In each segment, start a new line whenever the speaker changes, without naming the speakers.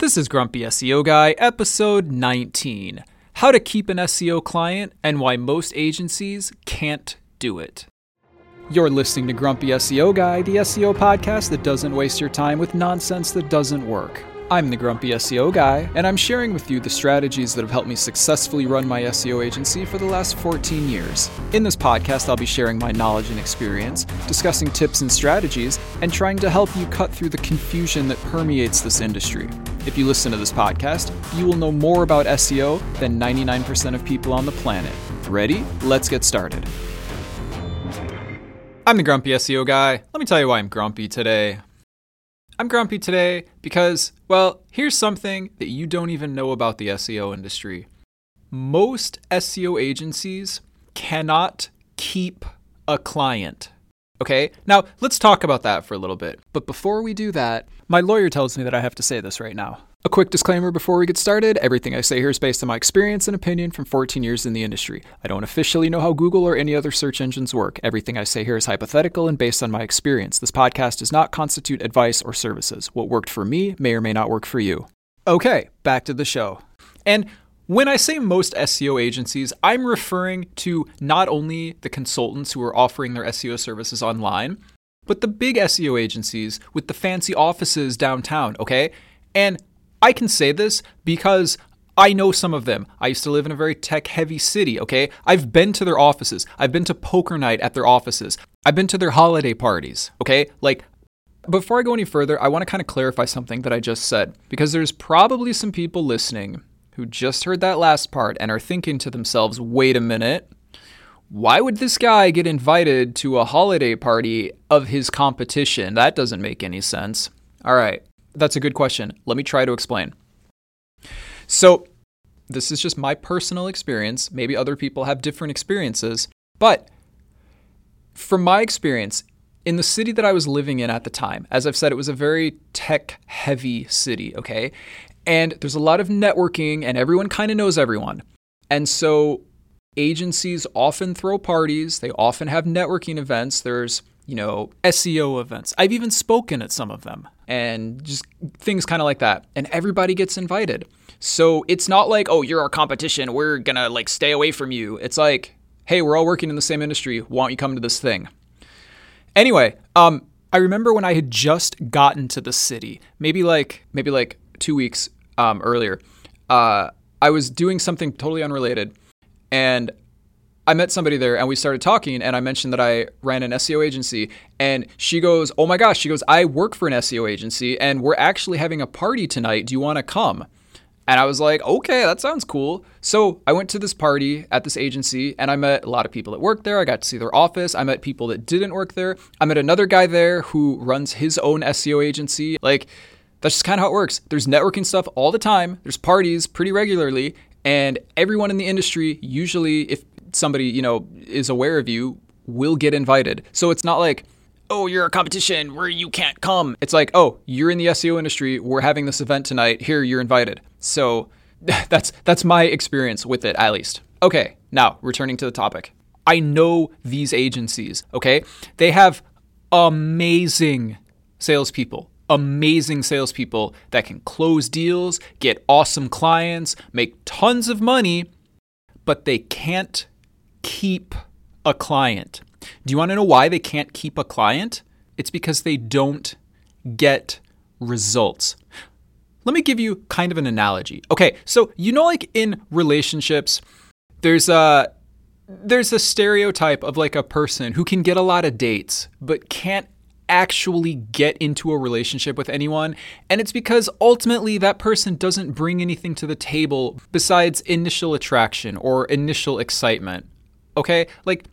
This is Grumpy SEO Guy, episode 19 How to Keep an SEO Client and Why Most Agencies Can't Do It. You're listening to Grumpy SEO Guy, the SEO podcast that doesn't waste your time with nonsense that doesn't work. I'm the Grumpy SEO Guy, and I'm sharing with you the strategies that have helped me successfully run my SEO agency for the last 14 years. In this podcast, I'll be sharing my knowledge and experience, discussing tips and strategies, and trying to help you cut through the confusion that permeates this industry. If you listen to this podcast, you will know more about SEO than 99% of people on the planet. Ready? Let's get started. I'm the Grumpy SEO Guy. Let me tell you why I'm grumpy today. I'm grumpy today because, well, here's something that you don't even know about the SEO industry. Most SEO agencies cannot keep a client. Okay, now let's talk about that for a little bit. But before we do that, my lawyer tells me that I have to say this right now. A quick disclaimer before we get started everything I say here is based on my experience and opinion from 14 years in the industry. I don't officially know how Google or any other search engines work. Everything I say here is hypothetical and based on my experience. This podcast does not constitute advice or services. What worked for me may or may not work for you. Okay, back to the show. And when I say most SEO agencies, I'm referring to not only the consultants who are offering their SEO services online, but the big SEO agencies with the fancy offices downtown, okay? And I can say this because I know some of them. I used to live in a very tech heavy city, okay? I've been to their offices. I've been to poker night at their offices. I've been to their holiday parties, okay? Like, before I go any further, I want to kind of clarify something that I just said because there's probably some people listening who just heard that last part and are thinking to themselves, wait a minute. Why would this guy get invited to a holiday party of his competition? That doesn't make any sense. All right. That's a good question. Let me try to explain. So, this is just my personal experience. Maybe other people have different experiences. But from my experience, in the city that I was living in at the time, as I've said, it was a very tech heavy city, okay? And there's a lot of networking, and everyone kind of knows everyone. And so agencies often throw parties, they often have networking events. There's you know, SEO events. I've even spoken at some of them and just things kind of like that. And everybody gets invited. So it's not like, oh, you're our competition. We're going to like stay away from you. It's like, hey, we're all working in the same industry. Why don't you come to this thing? Anyway, um, I remember when I had just gotten to the city, maybe like maybe like two weeks um, earlier. Uh, I was doing something totally unrelated, and I met somebody there and we started talking and I mentioned that I ran an SEO agency and she goes, "Oh my gosh." She goes, "I work for an SEO agency and we're actually having a party tonight. Do you want to come?" And I was like, "Okay, that sounds cool." So, I went to this party at this agency and I met a lot of people that worked there. I got to see their office. I met people that didn't work there. I met another guy there who runs his own SEO agency. Like that's just kind of how it works. There's networking stuff all the time. There's parties pretty regularly, and everyone in the industry usually if somebody, you know, is aware of you will get invited. So it's not like, oh, you're a competition where you can't come. It's like, oh, you're in the SEO industry. We're having this event tonight. Here, you're invited. So that's that's my experience with it, at least. Okay, now returning to the topic. I know these agencies. Okay, they have amazing salespeople. Amazing salespeople that can close deals, get awesome clients, make tons of money, but they can't keep a client. Do you want to know why they can't keep a client? It's because they don't get results. Let me give you kind of an analogy. Okay, so you know like in relationships there's a there's a stereotype of like a person who can get a lot of dates but can't actually get into a relationship with anyone. And it's because ultimately that person doesn't bring anything to the table besides initial attraction or initial excitement. Okay? Like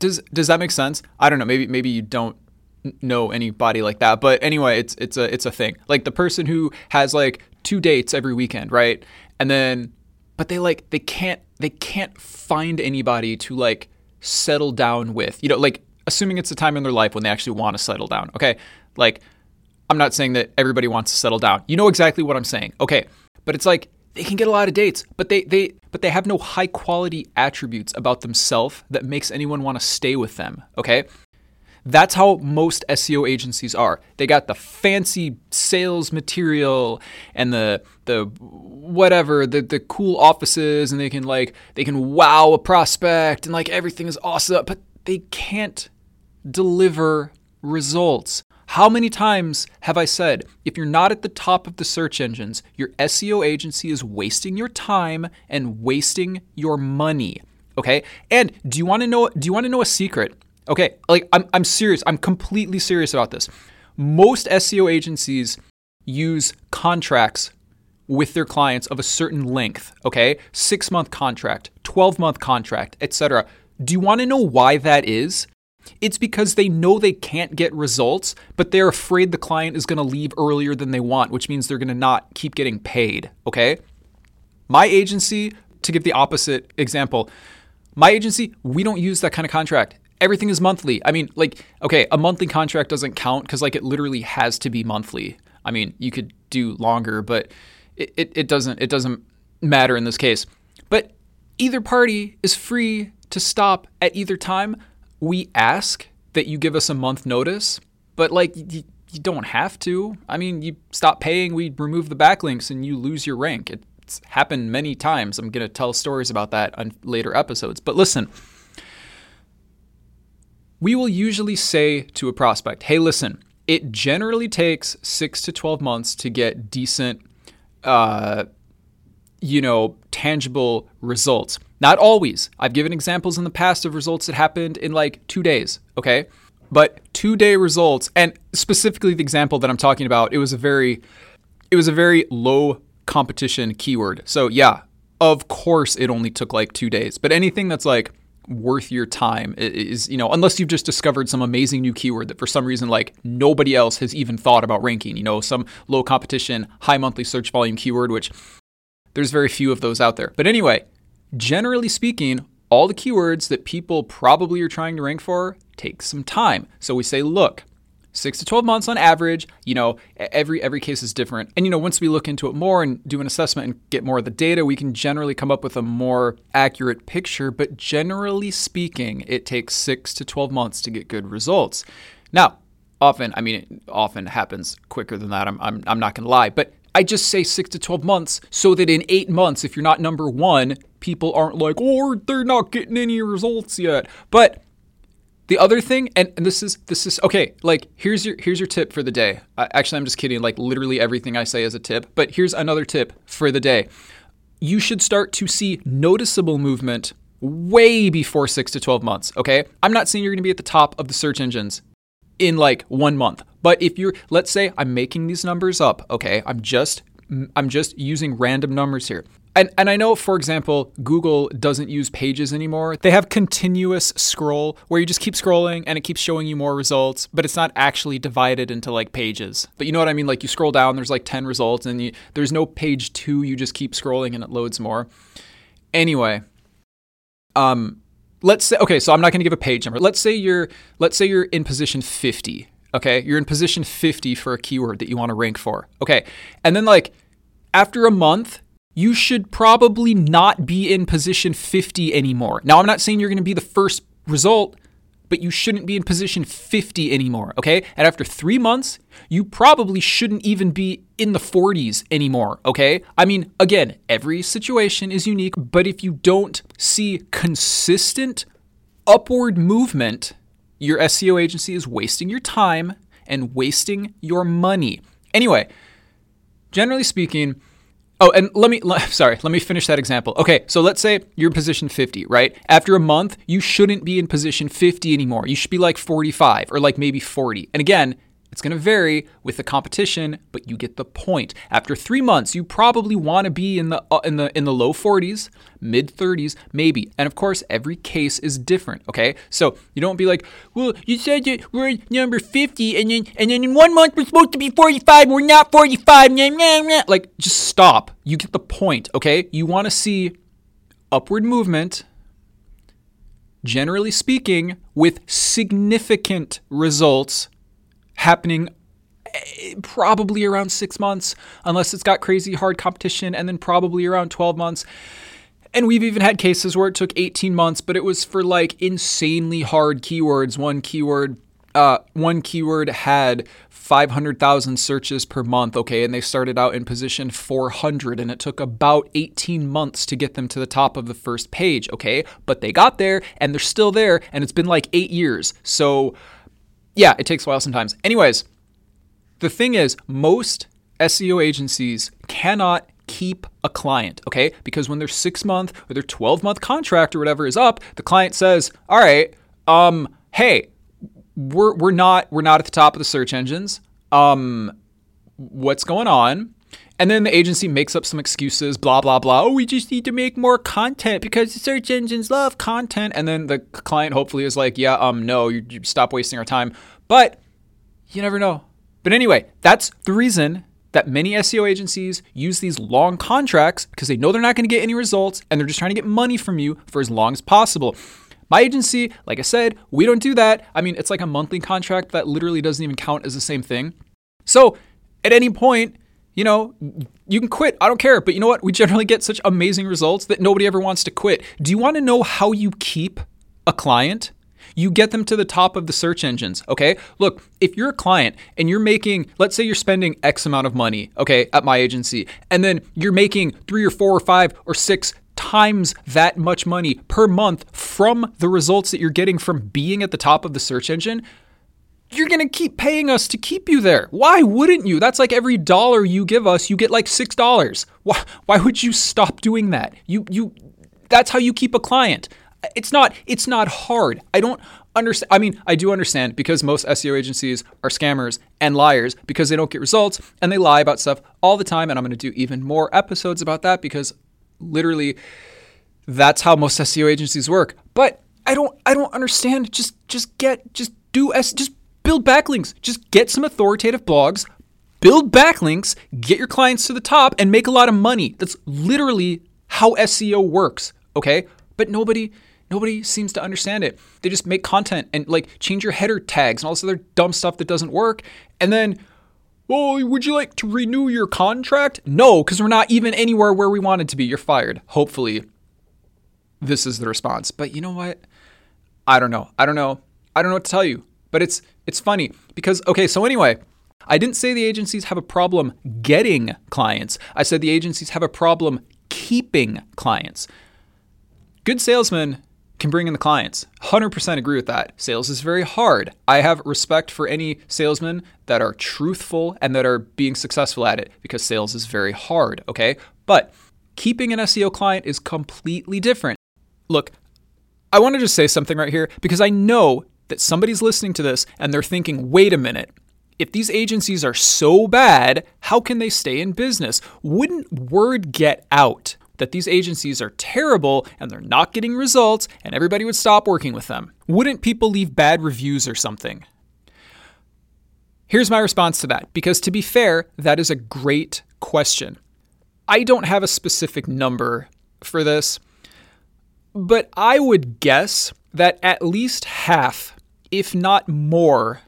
does does that make sense? I don't know. Maybe maybe you don't know anybody like that, but anyway, it's it's a it's a thing. Like the person who has like two dates every weekend, right? And then but they like they can't they can't find anybody to like settle down with. You know, like assuming it's a time in their life when they actually want to settle down. Okay? Like I'm not saying that everybody wants to settle down. You know exactly what I'm saying. Okay. But it's like they can get a lot of dates, but they they but they have no high quality attributes about themselves that makes anyone want to stay with them, okay? That's how most SEO agencies are. They got the fancy sales material and the the whatever, the the cool offices and they can like they can wow a prospect and like everything is awesome, but they can't deliver results. How many times have I said, if you're not at the top of the search engines, your SEO agency is wasting your time and wasting your money. Okay? And do you want to know do you want to know a secret? Okay, like I'm I'm serious. I'm completely serious about this. Most SEO agencies use contracts with their clients of a certain length, okay? 6-month contract, 12-month contract, etc. Do you want to know why that is? It's because they know they can't get results, but they're afraid the client is going to leave earlier than they want, which means they're going to not keep getting paid. Okay. My agency, to give the opposite example, my agency, we don't use that kind of contract. Everything is monthly. I mean, like, okay, a monthly contract doesn't count because, like, it literally has to be monthly. I mean, you could do longer, but it, it, it doesn't it doesn't matter in this case. But either party is free to stop at either time we ask that you give us a month notice, but like you, you don't have to. I mean, you stop paying, we remove the backlinks, and you lose your rank. It's happened many times. I'm going to tell stories about that on later episodes. But listen, we will usually say to a prospect, hey, listen, it generally takes six to 12 months to get decent, uh, you know, tangible results. Not always. I've given examples in the past of results that happened in like two days, okay? But two day results, and specifically the example that I'm talking about, it was a very it was a very low competition keyword. So yeah, of course it only took like two days. But anything that's like worth your time is, you know, unless you've just discovered some amazing new keyword that for some reason like nobody else has even thought about ranking, you know, some low competition, high monthly search volume keyword, which there's very few of those out there. But anyway, generally speaking, all the keywords that people probably are trying to rank for take some time. So we say, look, six to 12 months on average, you know, every every case is different. And you know, once we look into it more and do an assessment and get more of the data, we can generally come up with a more accurate picture, but generally speaking, it takes 6 to 12 months to get good results. Now, often, I mean, it often happens quicker than that. I'm I'm, I'm not going to lie, but I just say six to 12 months so that in eight months, if you're not number one, people aren't like, oh, they're not getting any results yet. But the other thing, and, and this is this is okay. Like here's your here's your tip for the day. Actually, I'm just kidding. Like literally everything I say is a tip. But here's another tip for the day. You should start to see noticeable movement way before six to 12 months. Okay, I'm not saying you're going to be at the top of the search engines in like one month. But if you're, let's say I'm making these numbers up, okay, I'm just, I'm just using random numbers here. And, and I know, for example, Google doesn't use pages anymore. They have continuous scroll where you just keep scrolling and it keeps showing you more results, but it's not actually divided into like pages. But you know what I mean? Like you scroll down, there's like 10 results, and you, there's no page two, you just keep scrolling and it loads more. Anyway, um, let's say okay, so I'm not going to give a page number. Let's say you're let's say you're in position 50. Okay, you're in position 50 for a keyword that you want to rank for. Okay, and then like after a month, you should probably not be in position 50 anymore. Now, I'm not saying you're going to be the first result, but you shouldn't be in position 50 anymore, okay? And after three months, you probably shouldn't even be in the 40s anymore, okay? I mean, again, every situation is unique, but if you don't see consistent upward movement, your SEO agency is wasting your time and wasting your money. Anyway, generally speaking, Oh, and let me, sorry, let me finish that example. Okay, so let's say you're in position 50, right? After a month, you shouldn't be in position 50 anymore. You should be like 45 or like maybe 40. And again, it's going to vary with the competition, but you get the point. After 3 months, you probably want to be in the uh, in the in the low 40s, mid 30s, maybe. And of course, every case is different, okay? So, you don't be like, "Well, you said that we're number 50 and then and then in 1 month we're supposed to be 45, we're not 45." Nah, nah, nah. Like just stop. You get the point, okay? You want to see upward movement generally speaking with significant results happening eh, probably around six months, unless it's got crazy hard competition, and then probably around 12 months. And we've even had cases where it took 18 months, but it was for like insanely hard keywords. One keyword uh, one keyword had 500,000 searches per month, okay, and they started out in position 400, and it took about 18 months to get them to the top of the first page, okay, but they got there and they're still there, and it's been like eight years. So, yeah, it takes a while sometimes. Anyways, the thing is, most SEO agencies cannot keep a client, okay? Because when their six month or their 12 month contract or whatever is up, the client says, all right, um, hey, we're, we're not we're not at the top of the search engines. Um, what's going on? And then the agency makes up some excuses, blah, blah, blah. Oh, we just need to make more content because the search engines love content. And then the client hopefully is like, yeah, um, no, you, you stop wasting our time. But you never know. But anyway, that's the reason that many SEO agencies use these long contracts because they know they're not going to get any results and they're just trying to get money from you for as long as possible. My agency, like I said, we don't do that. I mean, it's like a monthly contract that literally doesn't even count as the same thing. So at any point, you know, you can quit. I don't care. But you know what? We generally get such amazing results that nobody ever wants to quit. Do you want to know how you keep a client? You get them to the top of the search engines, okay? Look, if you're a client and you're making, let's say you're spending X amount of money, okay, at my agency, and then you're making three or four or five or six times that much money per month from the results that you're getting from being at the top of the search engine, you're going to keep paying us to keep you there. Why wouldn't you? That's like every dollar you give us, you get like $6. Why why would you stop doing that? You you that's how you keep a client. It's not it's not hard. I don't understand. I mean, I do understand because most SEO agencies are scammers and liars because they don't get results and they lie about stuff all the time. And I'm going to do even more episodes about that because literally that's how most SEO agencies work. But I don't I don't understand. Just just get just do S just build backlinks. Just get some authoritative blogs, build backlinks, get your clients to the top and make a lot of money. That's literally how SEO works, okay? But nobody Nobody seems to understand it. They just make content and like change your header tags and all this other dumb stuff that doesn't work. And then, well, would you like to renew your contract? No, because we're not even anywhere where we wanted to be. You're fired. Hopefully, this is the response. But you know what? I don't know. I don't know. I don't know what to tell you. But it's it's funny because okay, so anyway, I didn't say the agencies have a problem getting clients. I said the agencies have a problem keeping clients. Good salesmen can bring in the clients. 100% agree with that. Sales is very hard. I have respect for any salesmen that are truthful and that are being successful at it because sales is very hard, okay? But keeping an SEO client is completely different. Look, I want to just say something right here because I know that somebody's listening to this and they're thinking, wait a minute. If these agencies are so bad, how can they stay in business? Wouldn't word get out that these agencies are terrible and they're not getting results and everybody would stop working with them? Wouldn't people leave bad reviews or something? Here's my response to that because to be fair, that is a great question. I don't have a specific number for this, but I would guess that at least half, if not more,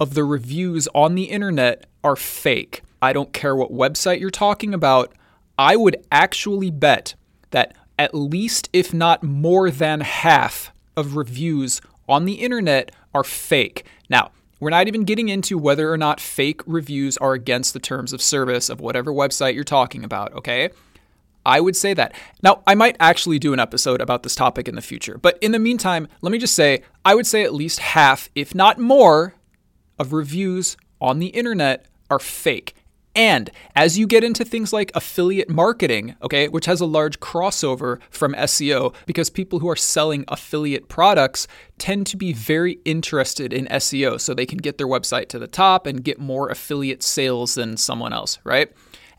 of the reviews on the internet are fake. I don't care what website you're talking about. I would actually bet that at least, if not more than half of reviews on the internet are fake. Now, we're not even getting into whether or not fake reviews are against the terms of service of whatever website you're talking about, okay? I would say that. Now, I might actually do an episode about this topic in the future, but in the meantime, let me just say I would say at least half, if not more, of reviews on the internet are fake. And as you get into things like affiliate marketing, okay, which has a large crossover from SEO because people who are selling affiliate products tend to be very interested in SEO so they can get their website to the top and get more affiliate sales than someone else, right?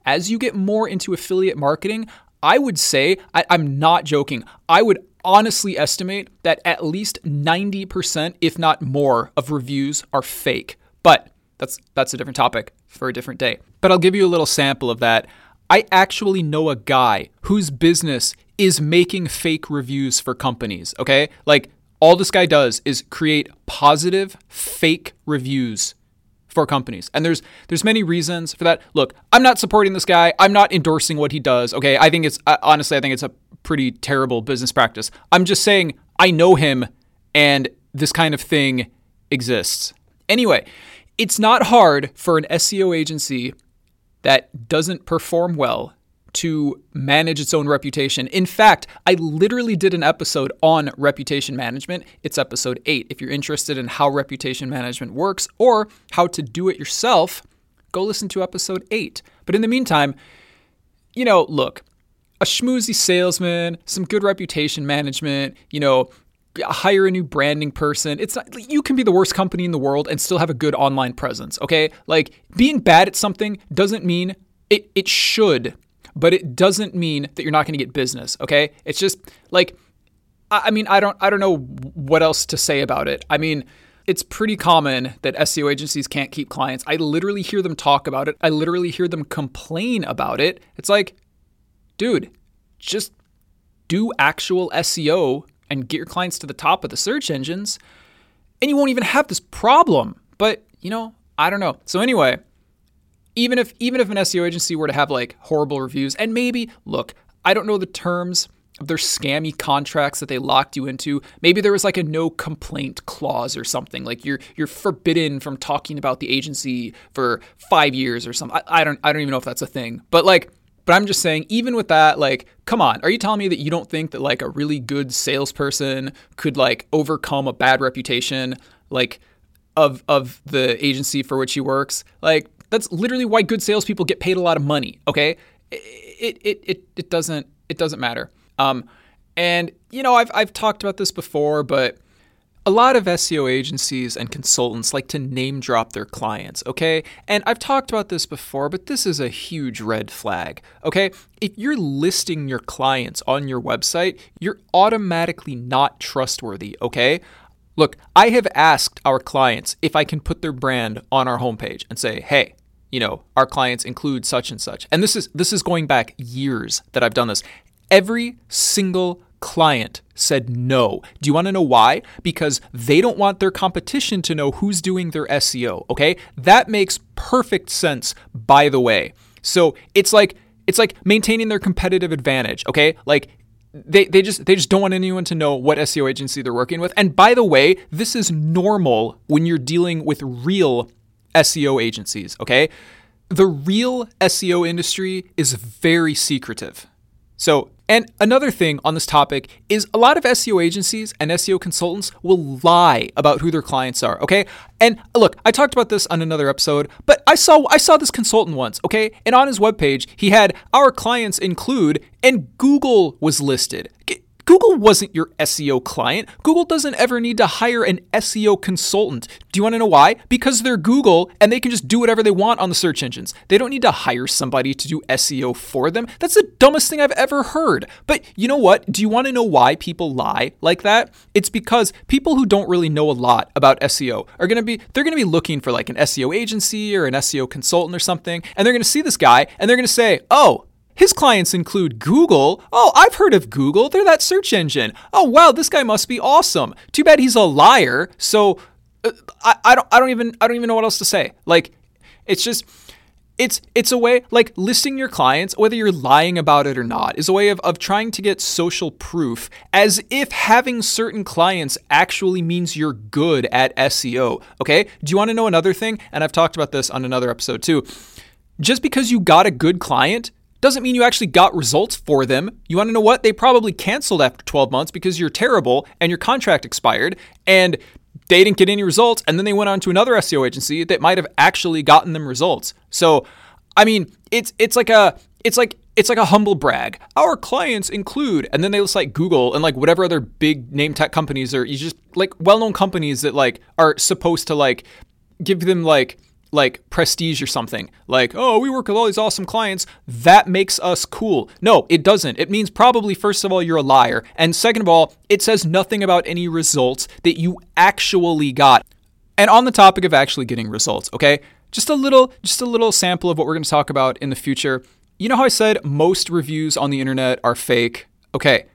As you get more into affiliate marketing, I would say, I, am not joking, I would honestly estimate that at least 90%, if not more, of reviews are fake. But that's that's a different topic for a different day. But I'll give you a little sample of that. I actually know a guy whose business is making fake reviews for companies, okay? Like all this guy does is create positive fake reviews for companies. And there's there's many reasons for that. Look, I'm not supporting this guy. I'm not endorsing what he does. Okay? I think it's uh, honestly I think it's a pretty terrible business practice. I'm just saying I know him and this kind of thing exists. Anyway, it's not hard for an SEO agency that doesn't perform well to manage its own reputation. In fact, I literally did an episode on reputation management. It's episode eight. If you're interested in how reputation management works or how to do it yourself, go listen to episode eight. But in the meantime, you know, look, a schmoozy salesman, some good reputation management, you know, hire a new branding person. It's not you can be the worst company in the world and still have a good online presence, okay? Like being bad at something doesn't mean it it should, but it doesn't mean that you're not going to get business, okay? It's just like I mean, I don't I don't know what else to say about it. I mean, it's pretty common that SEO agencies can't keep clients. I literally hear them talk about it. I literally hear them complain about it. It's like, dude, just do actual SEO and get your clients to the top of the search engines, and you won't even have this problem. But, you know, I don't know. So anyway, even if even if an SEO agency were to have like horrible reviews and maybe look, I don't know the terms of their scammy contracts that they locked you into. Maybe there was like a no complaint clause or something. Like you're you're forbidden from talking about the agency for 5 years or something. I, I don't I don't even know if that's a thing. But like but I'm just saying, even with that, like, come on, are you telling me that you don't think that like a really good salesperson could like overcome a bad reputation, like, of of the agency for which he works? Like, that's literally why good salespeople get paid a lot of money. Okay, it it it it doesn't it doesn't matter. Um, and you know, I've I've talked about this before, but a lot of SEO agencies and consultants like to name drop their clients, okay? And I've talked about this before, but this is a huge red flag, okay? If you're listing your clients on your website, you're automatically not trustworthy, okay? Look, I have asked our clients if I can put their brand on our homepage and say, hey, you know, our clients include such and such. And this is this is going back years that I've done this. Every single client said no. Do you want to know why? Because they don't want their competition to know who's doing their SEO, okay? That makes perfect sense by the way. So, it's like it's like maintaining their competitive advantage, okay? Like they, they just they just don't want anyone to know what SEO agency they're working with. And by the way, this is normal when you're dealing with real SEO agencies, okay? The real SEO industry is very secretive. So, and another thing on this topic is a lot of SEO agencies and SEO consultants will lie about who their clients are, okay? And look, I talked about this on another episode, but I saw I saw this consultant once, okay? And on his webpage, he had our clients include and Google was listed. Google wasn't your SEO client. Google doesn't ever need to hire an SEO consultant. Do you want to know why? Because they're Google and they can just do whatever they want on the search engines. They don't need to hire somebody to do SEO for them. That's the dumbest thing I've ever heard. But you know what? Do you want to know why people lie like that? It's because people who don't really know a lot about SEO are going to be they're going to be looking for like an SEO agency or an SEO consultant or something and they're going to see this guy and they're going to say, "Oh, his clients include Google. Oh, I've heard of Google. They're that search engine. Oh, wow, this guy must be awesome. Too bad he's a liar. So uh, I, I don't I don't even I don't even know what else to say. Like it's just it's it's a way like listing your clients whether you're lying about it or not is a way of, of trying to get social proof as if having certain clients actually means you're good at seo okay do you want to know another thing and i've talked about this on another episode too just because you got a good client doesn't mean you actually got results for them. You want to know what? They probably canceled after 12 months because you're terrible and your contract expired and they didn't get any results. And then they went on to another SEO agency that might have actually gotten them results. So, I mean, it's it's like a it's like it's like a humble brag. Our clients include, and then they list like Google and like whatever other big name tech companies are. You just like well-known companies that like are supposed to like give them like like prestige or something. Like, oh, we work with all these awesome clients. That makes us cool. No, it doesn't. It means probably, first of all, you're a liar. And second of all, it says nothing about any results that you actually got. And on the topic of actually getting results, okay? Just a little, just a little sample of what we're going to talk about in the future. You know how I said most reviews on the internet are fake? Okay.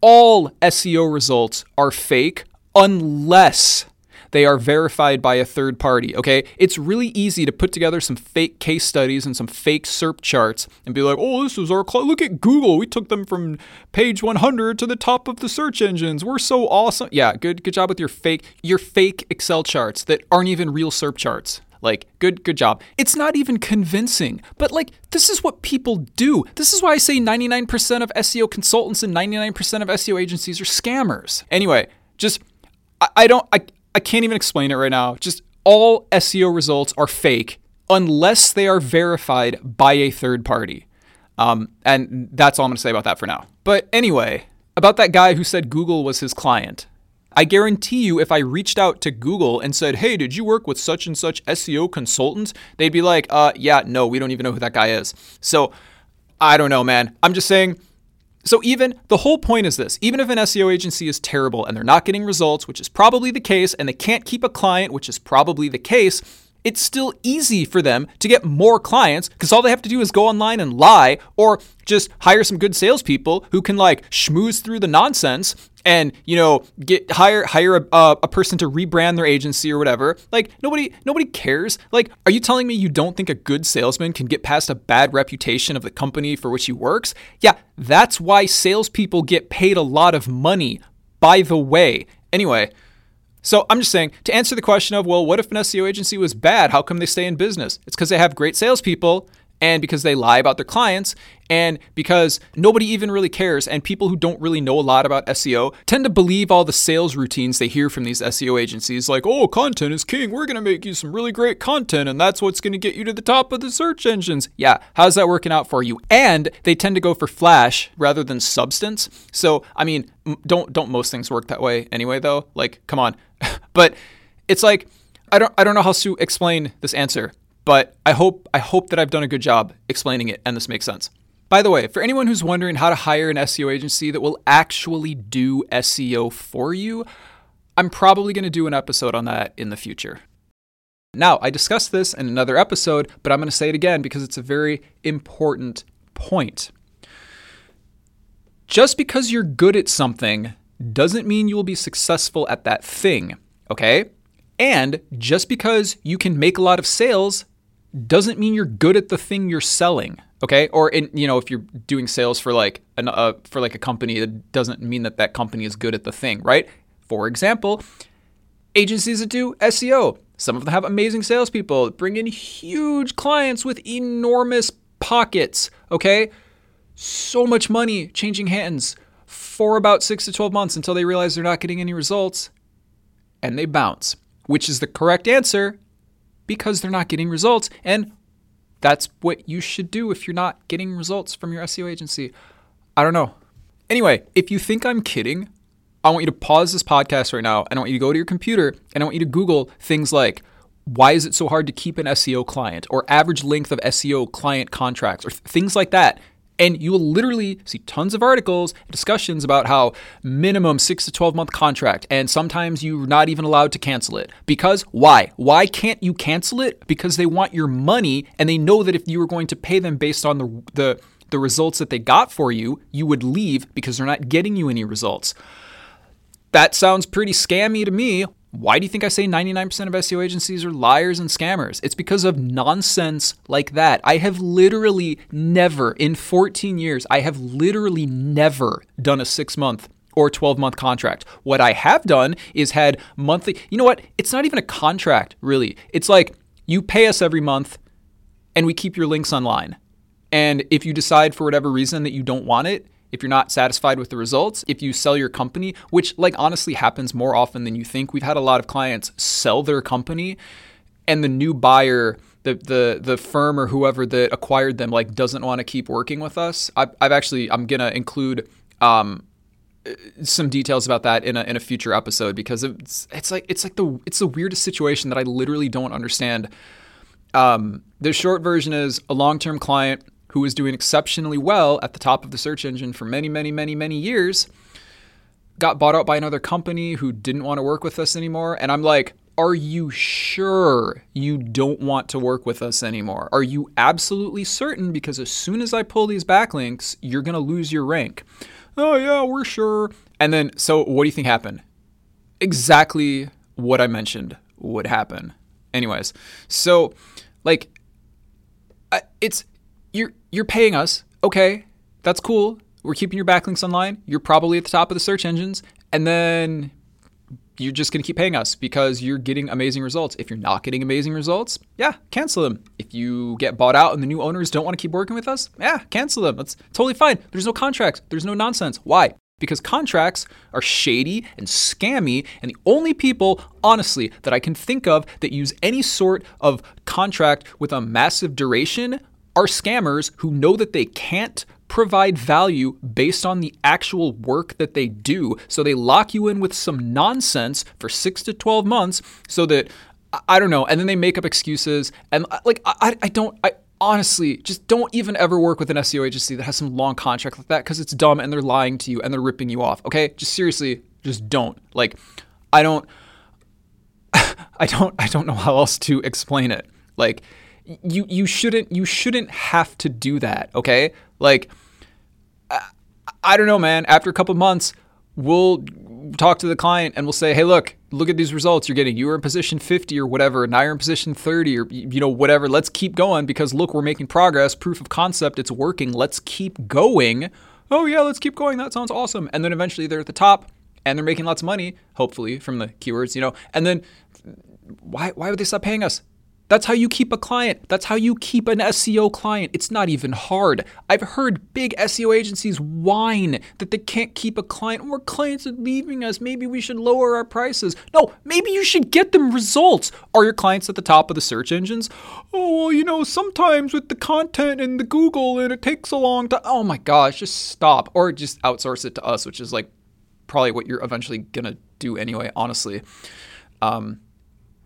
All SEO results are fake unless they are verified by a third party. Okay, it's really easy to put together some fake case studies and some fake SERP charts and be like, "Oh, this is our cl- look at Google. We took them from page 100 to the top of the search engines. We're so awesome." Yeah, good good job with your fake your fake Excel charts that aren't even real SERP charts. Like, good, good job. It's not even convincing, but like, this is what people do. This is why I say 99% of SEO consultants and 99% of SEO agencies are scammers. Anyway, just, I don't, I, I can't even explain it right now. Just all SEO results are fake unless they are verified by a third party. Um, and that's all I'm going to say about that for now. But anyway, about that guy who said Google was his client. I guarantee you, if I reached out to Google and said, hey, did you work with such and such SEO consultant? They'd be like, uh, yeah, no, we don't even know who that guy is. So I don't know, man. I'm just saying. So, even the whole point is this even if an SEO agency is terrible and they're not getting results, which is probably the case, and they can't keep a client, which is probably the case, it's still easy for them to get more clients because all they have to do is go online and lie or just hire some good salespeople who can like schmooze through the nonsense and you know get hire hire a, uh, a person to rebrand their agency or whatever. Like nobody nobody cares. Like are you telling me you don't think a good salesman can get past a bad reputation of the company for which he works? Yeah that's why salespeople get paid a lot of money by the way. Anyway so I'm just saying to answer the question of, well, what if an SEO agency was bad? How come they stay in business? It's because they have great salespeople and because they lie about their clients and because nobody even really cares and people who don't really know a lot about SEO tend to believe all the sales routines they hear from these SEO agencies like oh content is king. We're going to make you some really great content and that's what's going to get you to the top of the search engines. Yeah how's that working out for you? And they tend to go for flash rather than substance. So I mean don't don't most things work that way anyway though? Like come on but it's like I don't I don't know how to explain this answer but I hope I hope that I've done a good job explaining it and this makes sense. By the way, for anyone who's wondering how to hire an SEO agency that will actually do SEO for you, I'm probably going to do an episode on that in the future. Now, I discussed this in another episode, but I'm going to say it again because it's a very important point. Just because you're good at something doesn't mean you will be successful at that thing, okay? And just because you can make a lot of sales doesn't mean you're good at the thing you're selling. Okay, or in you know if you're doing sales for like an uh, for like a company, that doesn't mean that that company is good at the thing, right? For example, agencies that do SEO, some of them have amazing salespeople, bring in huge clients with enormous pockets. Okay, so much money changing hands for about six to twelve months until they realize they're not getting any results, and they bounce, which is the correct answer because they're not getting results. And that's what you should do if you're not getting results from your SEO agency. I don't know. Anyway, if you think I'm kidding, I want you to pause this podcast right now and I want you to go to your computer and I want you to Google things like why is it so hard to keep an SEO client or average length of SEO client contracts or th- things like that. And you will literally see tons of articles, discussions about how minimum six to 12 month contract, and sometimes you're not even allowed to cancel it. Because why? Why can't you cancel it? Because they want your money and they know that if you were going to pay them based on the, the, the results that they got for you, you would leave because they're not getting you any results. That sounds pretty scammy to me. Why do you think I say 99% of SEO agencies are liars and scammers? It's because of nonsense like that. I have literally never, in 14 years, I have literally never done a six month or 12 month contract. What I have done is had monthly, you know what? It's not even a contract, really. It's like you pay us every month and we keep your links online. And if you decide for whatever reason that you don't want it, if you're not satisfied with the results, if you sell your company, which like honestly happens more often than you think. We've had a lot of clients sell their company and the new buyer the the the firm or whoever that acquired them like doesn't want to keep working with us. I've, I've actually I'm gonna include um, some details about that in a in a future episode because it's it's like it's like the it's the weirdest situation that I literally don't understand. Um, the short version is a long term client who was doing exceptionally well at the top of the search engine for many, many, many, many years, got bought out by another company who didn't want to work with us anymore. And I'm like, are you sure you don't want to work with us anymore? Are you absolutely certain? Because as soon as I pull these backlinks, you're going to lose your rank. Oh, yeah, we're sure. And then, so what do you think happened? Exactly what I mentioned would happen. Anyways, so like it's you're you're paying us. Okay, that's cool. We're keeping your backlinks online. You're probably at the top of the search engines, and then you're just going to keep paying us because you're getting amazing results. If you're not getting amazing results, yeah, cancel them. If you get bought out and the new owners don't want to keep working with us, yeah, cancel them. That's totally fine. There's no contracts. There's no nonsense. Why? Because contracts are shady and scammy, and the only people, honestly, that I can think of that use any sort of contract with a massive duration are scammers who know that they can't provide value based on the actual work that they do. So they lock you in with some nonsense for six to 12 months so that, I don't know, and then they make up excuses. And uh, like, I, I don't, I, honestly, just don't even ever work with an SEO agency that has some long contract like that because it's dumb and they're lying to you and they're ripping you off. Okay, just seriously, just don't. Like, I don't, I don't, I don't know how else to explain it. Like, you you shouldn't you shouldn't have to do that. Okay, like, I, I don't know, man. After a couple months, we'll talk to the client and we'll say, hey, look, look at these results you're getting. You were in position 50 or whatever, and now you're in position 30 or, you know, whatever. Let's keep going because look, we're making progress. Proof of concept, it's working. Let's keep going. Oh, yeah, let's keep going. That sounds awesome. And then eventually they're at the top and they're making lots of money, hopefully, from the keywords, you know. And then why, why would they stop paying us? That's how you keep a client. That's how you keep an SEO client. It's not even hard. I've heard big SEO agencies whine that they can't keep a client. or clients are leaving us. Maybe we should lower our prices. No, maybe you should get them results. Are your clients at the top of the search engines? Oh, well, you know, sometimes with the content and the Google and it takes a long time. Oh my gosh, just stop. Or just outsource it to us, which is like probably what you're eventually going to do anyway, honestly. Um,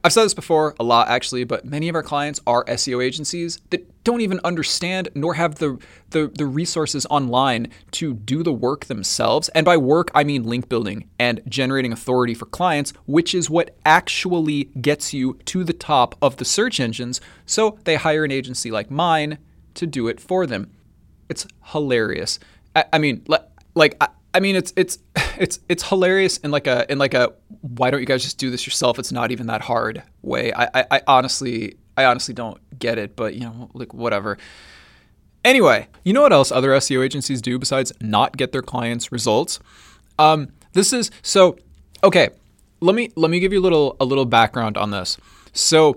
I've said this before a lot actually, but many of our clients are SEO agencies that don't even understand nor have the, the, the resources online to do the work themselves. And by work, I mean link building and generating authority for clients, which is what actually gets you to the top of the search engines. So they hire an agency like mine to do it for them. It's hilarious. I, I mean, like, like I, I mean, it's it's it's it's hilarious in like a in like a why don't you guys just do this yourself? It's not even that hard way. I I, I honestly I honestly don't get it, but you know, like whatever. Anyway, you know what else other SEO agencies do besides not get their clients results? Um, this is so okay. Let me let me give you a little a little background on this. So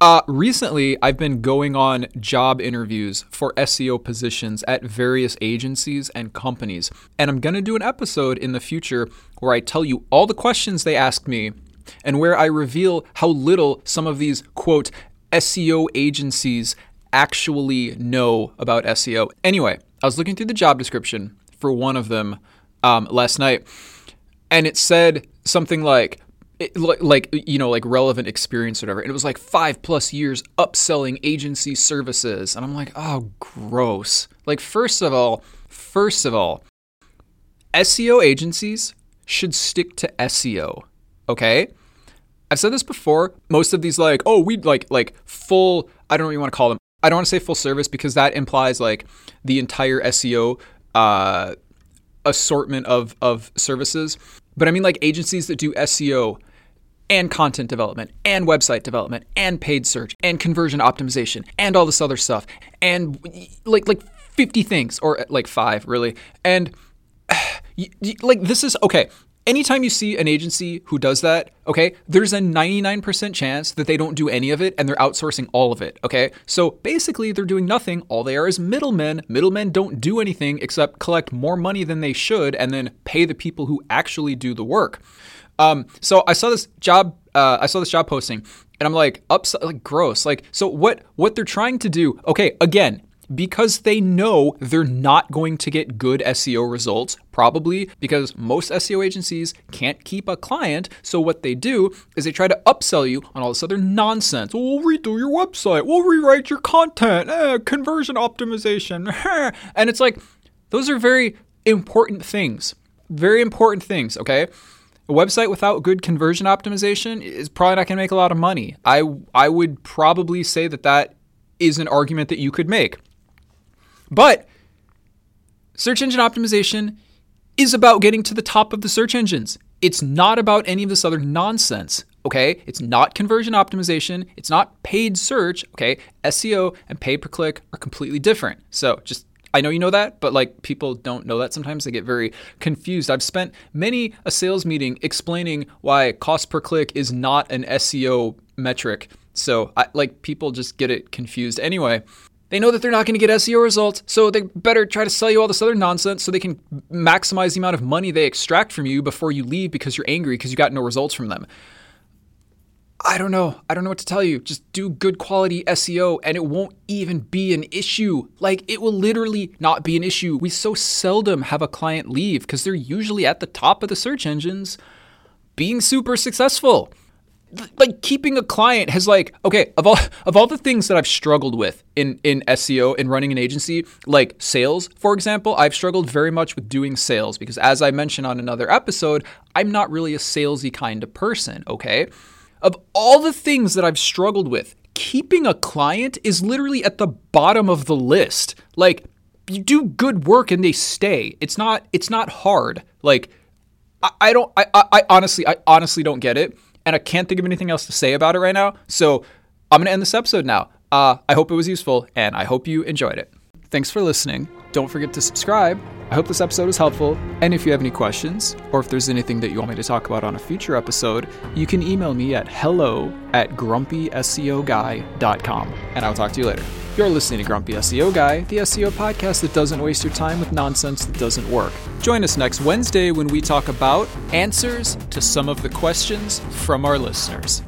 uh, recently, I've been going on job interviews for SEO positions at various agencies and companies. And I'm going to do an episode in the future where I tell you all the questions they asked me and where I reveal how little some of these, quote, SEO agencies actually know about SEO. Anyway, I was looking through the job description for one of them um, last night, and it said something like, it, like you know like relevant experience or whatever. And it was like five plus years upselling agency services. And i'm like oh gross. Like first of all first of all seo agencies should stick to seo okay? I've said this before. Most of these like oh we like like full i don't you want to call them. I don't want to say full service because that implies like the entire seo uh assortment of of services. But I mean like agencies that do SEO and content development and website development and paid search and conversion optimization and all this other stuff and like like 50 things or like 5 really. And like this is okay. Anytime you see an agency who does that, okay, there's a 99% chance that they don't do any of it and they're outsourcing all of it, okay? So basically, they're doing nothing. All they are is middlemen. Middlemen don't do anything except collect more money than they should and then pay the people who actually do the work. Um, so I saw this job. Uh, I saw this job posting, and I'm like, upside, like gross. Like, so what? What they're trying to do? Okay, again, because they know they're not going to get good SEO results, probably because most SEO agencies can't keep a client. So what they do is they try to upsell you on all this other nonsense. we'll redo your website. We'll rewrite your content. Eh, conversion optimization. and it's like those are very important things. Very important things. Okay. A website without good conversion optimization is probably not going to make a lot of money. I I would probably say that that is an argument that you could make. But search engine optimization is about getting to the top of the search engines. It's not about any of this other nonsense. okay? It's not conversion optimization, it's not paid search, okay? SEO and pay per click are completely different. So just I know you know that, but like people don't know that sometimes. They get very confused. I've spent many a sales meeting explaining why cost per click is not an SEO metric. So I, like people just get it confused anyway. They know that they're not going to get SEO results, so they better try to sell you all this other nonsense so they can maximize the amount of money they extract from you before you leave because you're angry because you got no results from them. I don't know. I don't know what to tell you. Just do good quality SEO and it won't even be an issue. Like, it will literally not be an issue. We so seldom have a client leave because they're usually at the top of the search engines being super successful. Like keeping a client has like okay of all of all the things that I've struggled with in in SEO and running an agency like sales for example I've struggled very much with doing sales because as I mentioned on another episode I'm not really a salesy kind of person okay of all the things that I've struggled with, keeping a client is literally at the bottom of the list. Like you do good work and they stay. It's not it's not hard. Like I, I don't I, I honestly I honestly don't get it. And I can't think of anything else to say about it right now. So I'm gonna end this episode now. Uh, I hope it was useful and I hope you enjoyed it. Thanks for listening. Don't forget to subscribe. I hope this episode was helpful. And if you have any questions, or if there's anything that you want me to talk about on a future episode, you can email me at hello at grumpyseoguy.com. And I'll talk to you later. You're listening to Grumpy SEO Guy, the SEO podcast that doesn't waste your time with nonsense that doesn't work. Join us next Wednesday when we talk about answers to some of the questions from our listeners.